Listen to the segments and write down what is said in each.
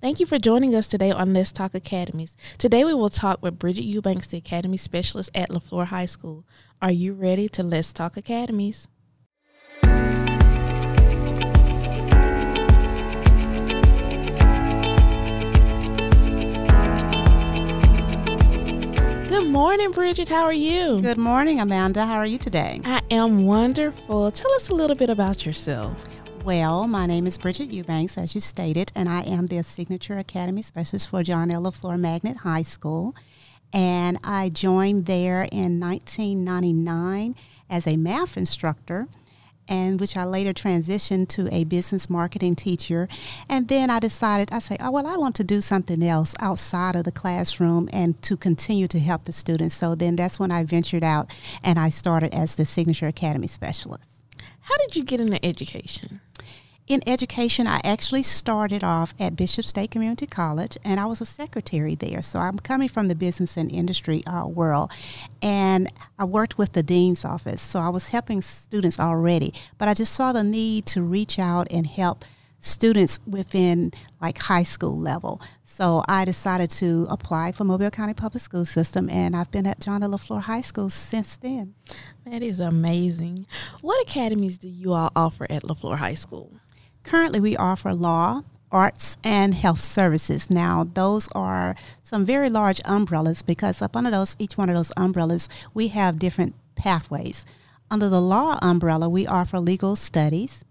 Thank you for joining us today on Let's Talk Academies. Today we will talk with Bridget Eubanks, the Academy Specialist at LeFlore High School. Are you ready to Let's Talk Academies? Good morning, Bridget. How are you? Good morning, Amanda. How are you today? I am wonderful. Tell us a little bit about yourself. Well, my name is Bridget Eubanks, as you stated, and I am the Signature Academy Specialist for John L. LeFlore Magnet High School. And I joined there in 1999 as a math instructor, and which I later transitioned to a business marketing teacher. And then I decided, I say, oh, well, I want to do something else outside of the classroom and to continue to help the students. So then that's when I ventured out and I started as the Signature Academy Specialist. How did you get into education? in education, I actually started off at Bishop State Community College, and I was a secretary there. So I'm coming from the business and industry uh, world, and I worked with the dean's office. So I was helping students already, but I just saw the need to reach out and help students within like high school level. So I decided to apply for Mobile County Public School System, and I've been at John. LeFlore High School since then. That is amazing. What academies do you all offer at LeFlore High School? Currently, we offer law, arts, and health services. Now, those are some very large umbrellas because up under those, each one of those umbrellas, we have different pathways. Under the law umbrella, we offer legal studies,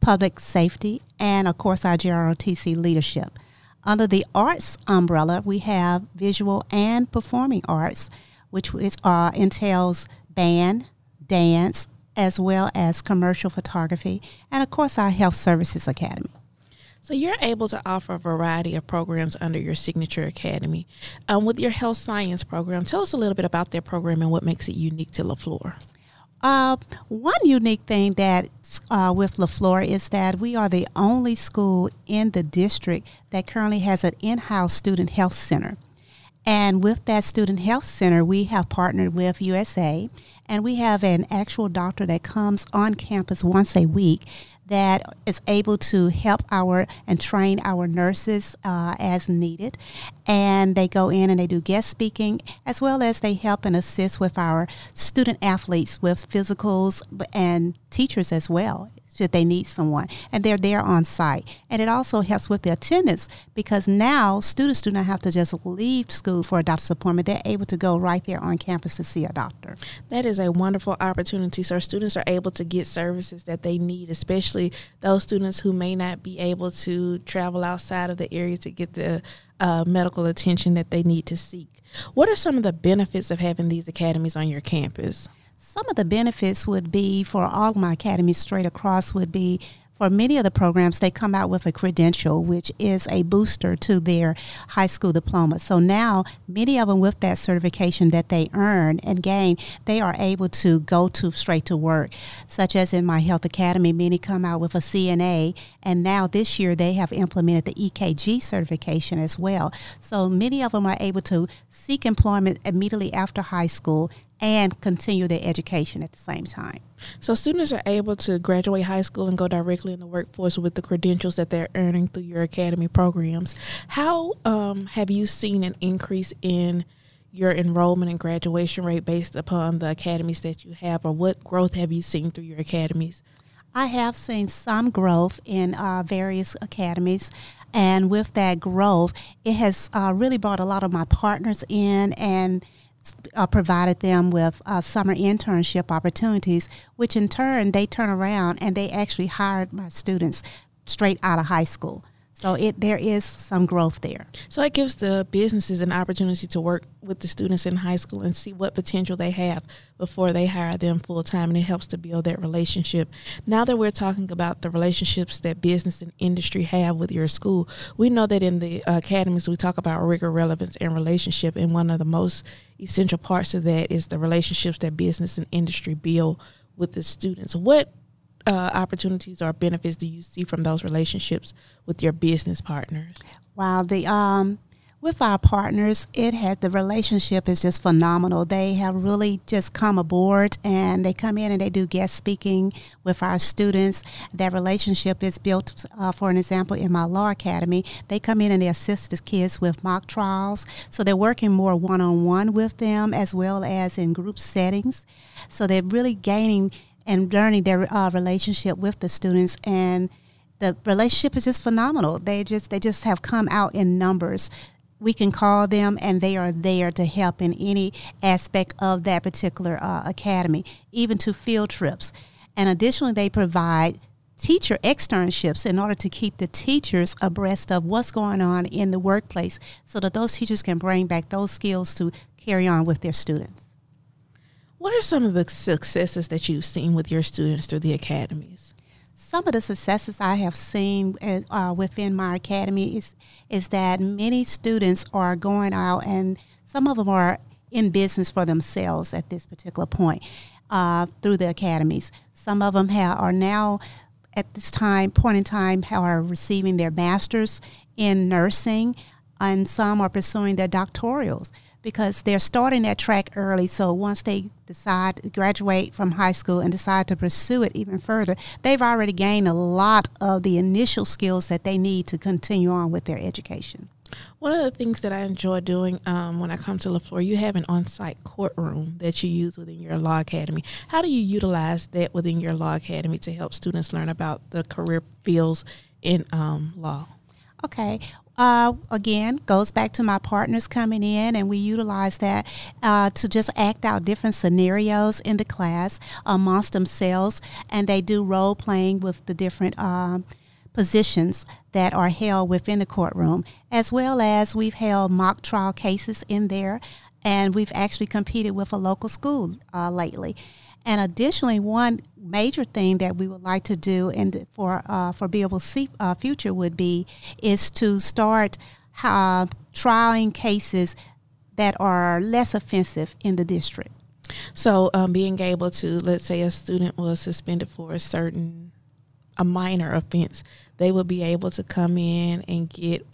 public safety, and of course, our JROTC leadership. Under the arts umbrella, we have visual and performing arts, which is, uh, entails band, dance, as well as commercial photography, and of course, our Health Services Academy. So you're able to offer a variety of programs under your Signature Academy. Um, with your health science program, tell us a little bit about that program and what makes it unique to LeFlore. Uh, one unique thing that uh, with LeFlore is that we are the only school in the district that currently has an in-house student health center. And with that student health center, we have partnered with USA, and we have an actual doctor that comes on campus once a week that is able to help our and train our nurses uh, as needed. And they go in and they do guest speaking as well as they help and assist with our student athletes with physicals and teachers as well should they need someone. And they're there on site. And it also helps with the attendance because now students do not have to just leave school for a doctor's appointment. They're able to go right there on campus to see a doctor. That is a wonderful opportunity. So students are able to get services that they need, especially those students who may not be able to travel outside of the area to get the uh, medical attention that they need to seek. What are some of the benefits of having these academies on your campus? Some of the benefits would be for all my academies straight across would be for many of the programs, they come out with a credential, which is a booster to their high school diploma. So now, many of them with that certification that they earn and gain, they are able to go to straight to work. Such as in my health academy, many come out with a CNA, and now this year they have implemented the EKG certification as well. So many of them are able to seek employment immediately after high school and continue their education at the same time. So students are able to graduate high school and go directly in the workforce with the credentials that they're earning through your academy programs. How um, have you seen an increase in your enrollment and graduation rate based upon the academies that you have, or what growth have you seen through your academies? I have seen some growth in uh, various academies. And with that growth, it has uh, really brought a lot of my partners in and uh, provided them with uh, summer internship opportunities, which in turn they turn around and they actually hired my students straight out of high school. So it there is some growth there. So it gives the businesses an opportunity to work with the students in high school and see what potential they have before they hire them full time, and it helps to build that relationship. Now that we're talking about the relationships that business and industry have with your school, we know that in the academies we talk about rigor, relevance, and relationship, and one of the most essential parts of that is the relationships that business and industry build with the students. What uh, opportunities or benefits do you see from those relationships with your business partners? Wow, the um, with our partners, it had the relationship is just phenomenal. They have really just come aboard and they come in and they do guest speaking with our students. That relationship is built, uh, for an example, in my law academy. They come in and they assist the kids with mock trials. So they're working more one on one with them as well as in group settings. So they're really gaining and learning their uh, relationship with the students and the relationship is just phenomenal. They just they just have come out in numbers we can call them and they are there to help in any aspect of that particular uh, academy, even to field trips. And additionally, they provide teacher externships in order to keep the teachers abreast of what's going on in the workplace so that those teachers can bring back those skills to carry on with their students. What are some of the successes that you've seen with your students through the academies? some of the successes I have seen uh, within my academy is is that many students are going out and some of them are in business for themselves at this particular point uh, through the academies. Some of them have, are now at this time point in time are receiving their masters in nursing, and some are pursuing their doctorals because they're starting that track early. So once they decide to graduate from high school and decide to pursue it even further, they've already gained a lot of the initial skills that they need to continue on with their education. One of the things that I enjoy doing um, when I come to LeFlore, you have an on-site courtroom that you use within your law academy. How do you utilize that within your law academy to help students learn about the career fields in um, law? Okay uh, again goes back to my partners coming in and we utilize that uh, to just act out different scenarios in the class amongst themselves and they do role playing with the different um, positions that are held within the courtroom as well as we've held mock trial cases in there and we've actually competed with a local school uh, lately. And additionally, one major thing that we would like to do and for uh, for BOC uh, Future would be is to start uh, cases that are less offensive in the district. So, um, being able to, let's say, a student was suspended for a certain, a minor offense, they would be able to come in and get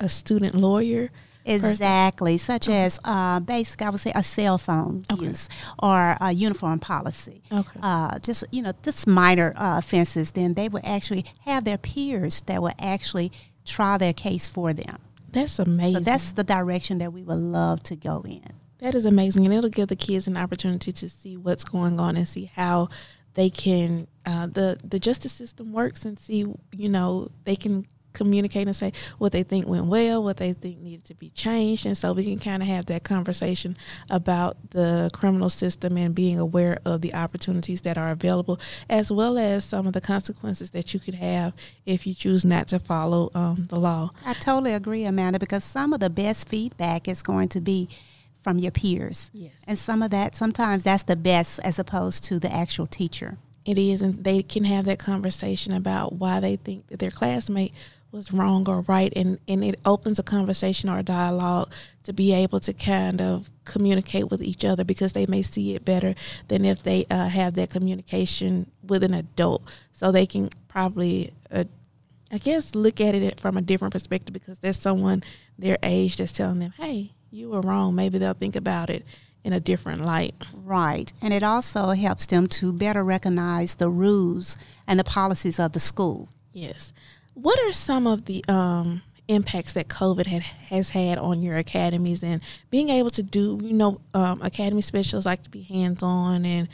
a student lawyer Exactly, such as uh, basically, I would say a cell phone okay. use or a uniform policy. Okay. Uh, just you know, this minor uh, offenses, then they would actually have their peers that would actually try their case for them. That's amazing. So that's the direction that we would love to go in. That is amazing, and it'll give the kids an opportunity to see what's going on and see how they can uh, the the justice system works and see you know they can communicate and say what they think went well, what they think needed to be changed. And so we can kind of have that conversation about the criminal system and being aware of the opportunities that are available, as well as some of the consequences that you could have if you choose not to follow um, the law. I totally agree, Amanda, because some of the best feedback is going to be from your peers. Yes. And some of that, sometimes that's the best as opposed to the actual teacher. It is, and they can have that conversation about why they think that their classmate was wrong or right and, and it opens a conversation or a dialogue to be able to kind of communicate with each other because they may see it better than if they uh, have that communication with an adult. So they can probably uh, i guess look at it from a different perspective because there's someone their age that's telling them hey you were wrong. Maybe they'll think about it in a different light. Right. And it also helps them to better recognize the rules and the policies of the school. Yes. What are some of the um, impacts that COVID had, has had on your academies and being able to do, you know, um, academy specialists like to be hands on and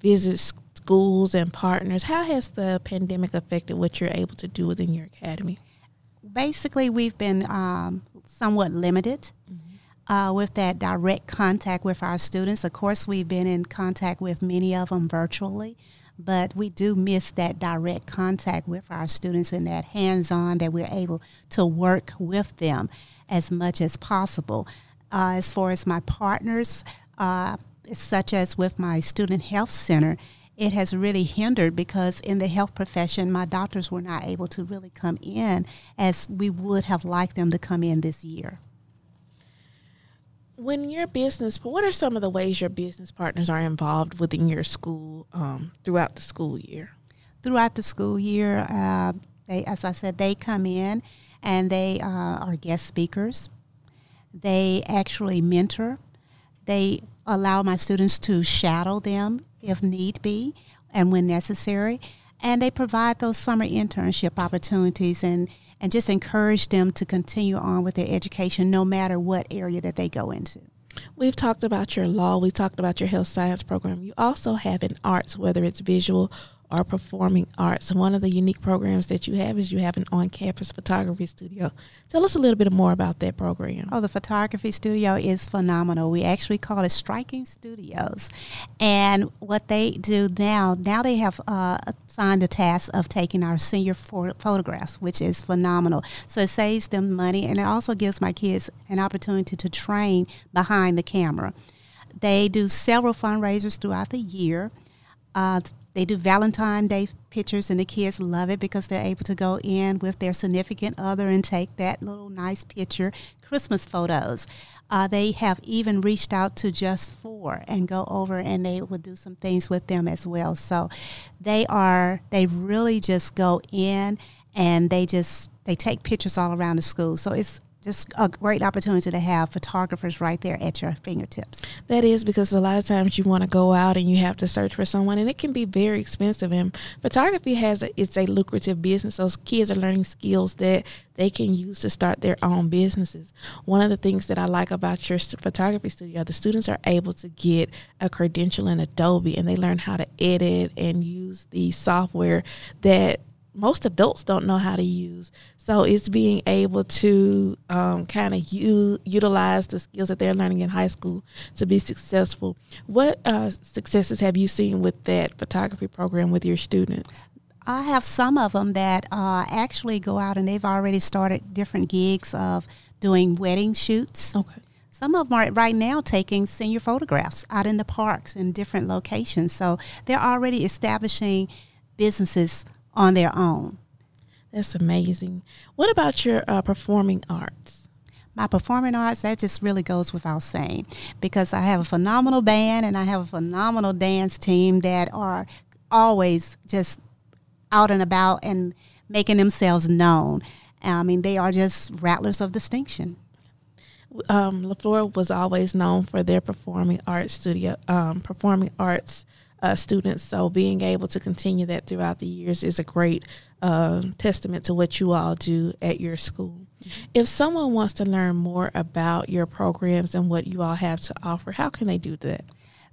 visit schools and partners. How has the pandemic affected what you're able to do within your academy? Basically, we've been um, somewhat limited. Uh, with that direct contact with our students. Of course, we've been in contact with many of them virtually, but we do miss that direct contact with our students and that hands on that we're able to work with them as much as possible. Uh, as far as my partners, uh, such as with my student health center, it has really hindered because in the health profession, my doctors were not able to really come in as we would have liked them to come in this year when your business what are some of the ways your business partners are involved within your school um, throughout the school year throughout the school year uh, they as i said they come in and they uh, are guest speakers They actually mentor. They allow my students to shadow them if need be and when necessary. And they provide those summer internship opportunities and, and just encourage them to continue on with their education no matter what area that they go into. We've talked about your law, we talked about your health science program. You also have an arts, whether it's visual or performing arts. And one of the unique programs that you have is you have an on campus photography studio. Tell us a little bit more about that program. Oh, the photography studio is phenomenal. We actually call it Striking Studios. And what they do now, now they have uh, assigned the task of taking our senior photographs, which is phenomenal. So it saves them money and it also gives my kids an opportunity to train behind the camera. They do several fundraisers throughout the year. Uh, they do Valentine Day pictures, and the kids love it because they're able to go in with their significant other and take that little nice picture. Christmas photos. Uh, they have even reached out to just four and go over and they will do some things with them as well. So they are, they really just go in and they just, they take pictures all around the school. So it's, just a great opportunity to have photographers right there at your fingertips. That is because a lot of times you want to go out and you have to search for someone, and it can be very expensive. And photography has a, it's a lucrative business. Those kids are learning skills that they can use to start their own businesses. One of the things that I like about your photography studio, the students are able to get a credential in Adobe, and they learn how to edit and use the software that most adults don't know how to use. So it's being able to um, kind of u- utilize the skills that they're learning in high school to be successful. What uh, successes have you seen with that photography program with your students? I have some of them that uh, actually go out and they've already started different gigs of doing wedding shoots. Okay. Some of them are right now taking senior photographs out in the parks in different locations. So they're already establishing businesses on their own. That's amazing. What about your uh, performing arts? My performing arts, that just really goes without saying because I have a phenomenal band and I have a phenomenal dance team that are always just out and about and making themselves known. I mean, they are just rattlers of distinction. Um, LeFlore was always known for their performing arts studio, um, performing arts uh, students. So being able to continue that throughout the years is a great uh, testament to what you all do at your school. Mm-hmm. If someone wants to learn more about your programs and what you all have to offer, how can they do that?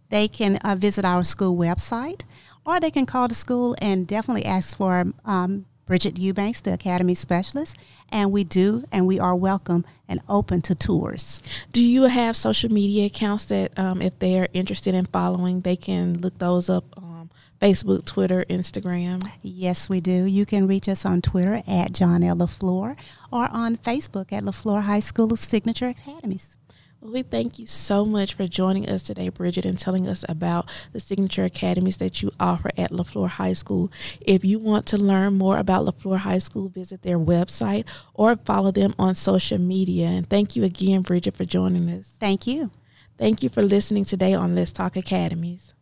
They can uh, visit our school website or they can call the school and definitely ask for um, Bridget Eubanks, the Academy Specialist, and we do, and we are welcome and open to tours. Do you have social media accounts that, um, if they are interested in following, they can look those up um, Facebook, Twitter, Instagram? Yes, we do. You can reach us on Twitter at John L. LeFlore or on Facebook at LeFlore High School Signature Academies. We thank you so much for joining us today, Bridget, and telling us about the signature academies that you offer at LeFlore High School. If you want to learn more about LeFlore High School, visit their website or follow them on social media. And thank you again, Bridget, for joining us. Thank you. Thank you for listening today on Let's Talk Academies.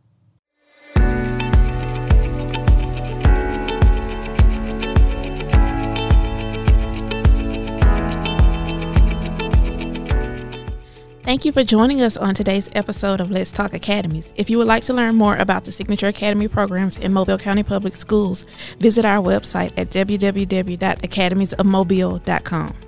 Thank you for joining us on today's episode of Let's Talk Academies. If you would like to learn more about the Signature Academy programs in Mobile County Public Schools, visit our website at www.academiesofmobile.com.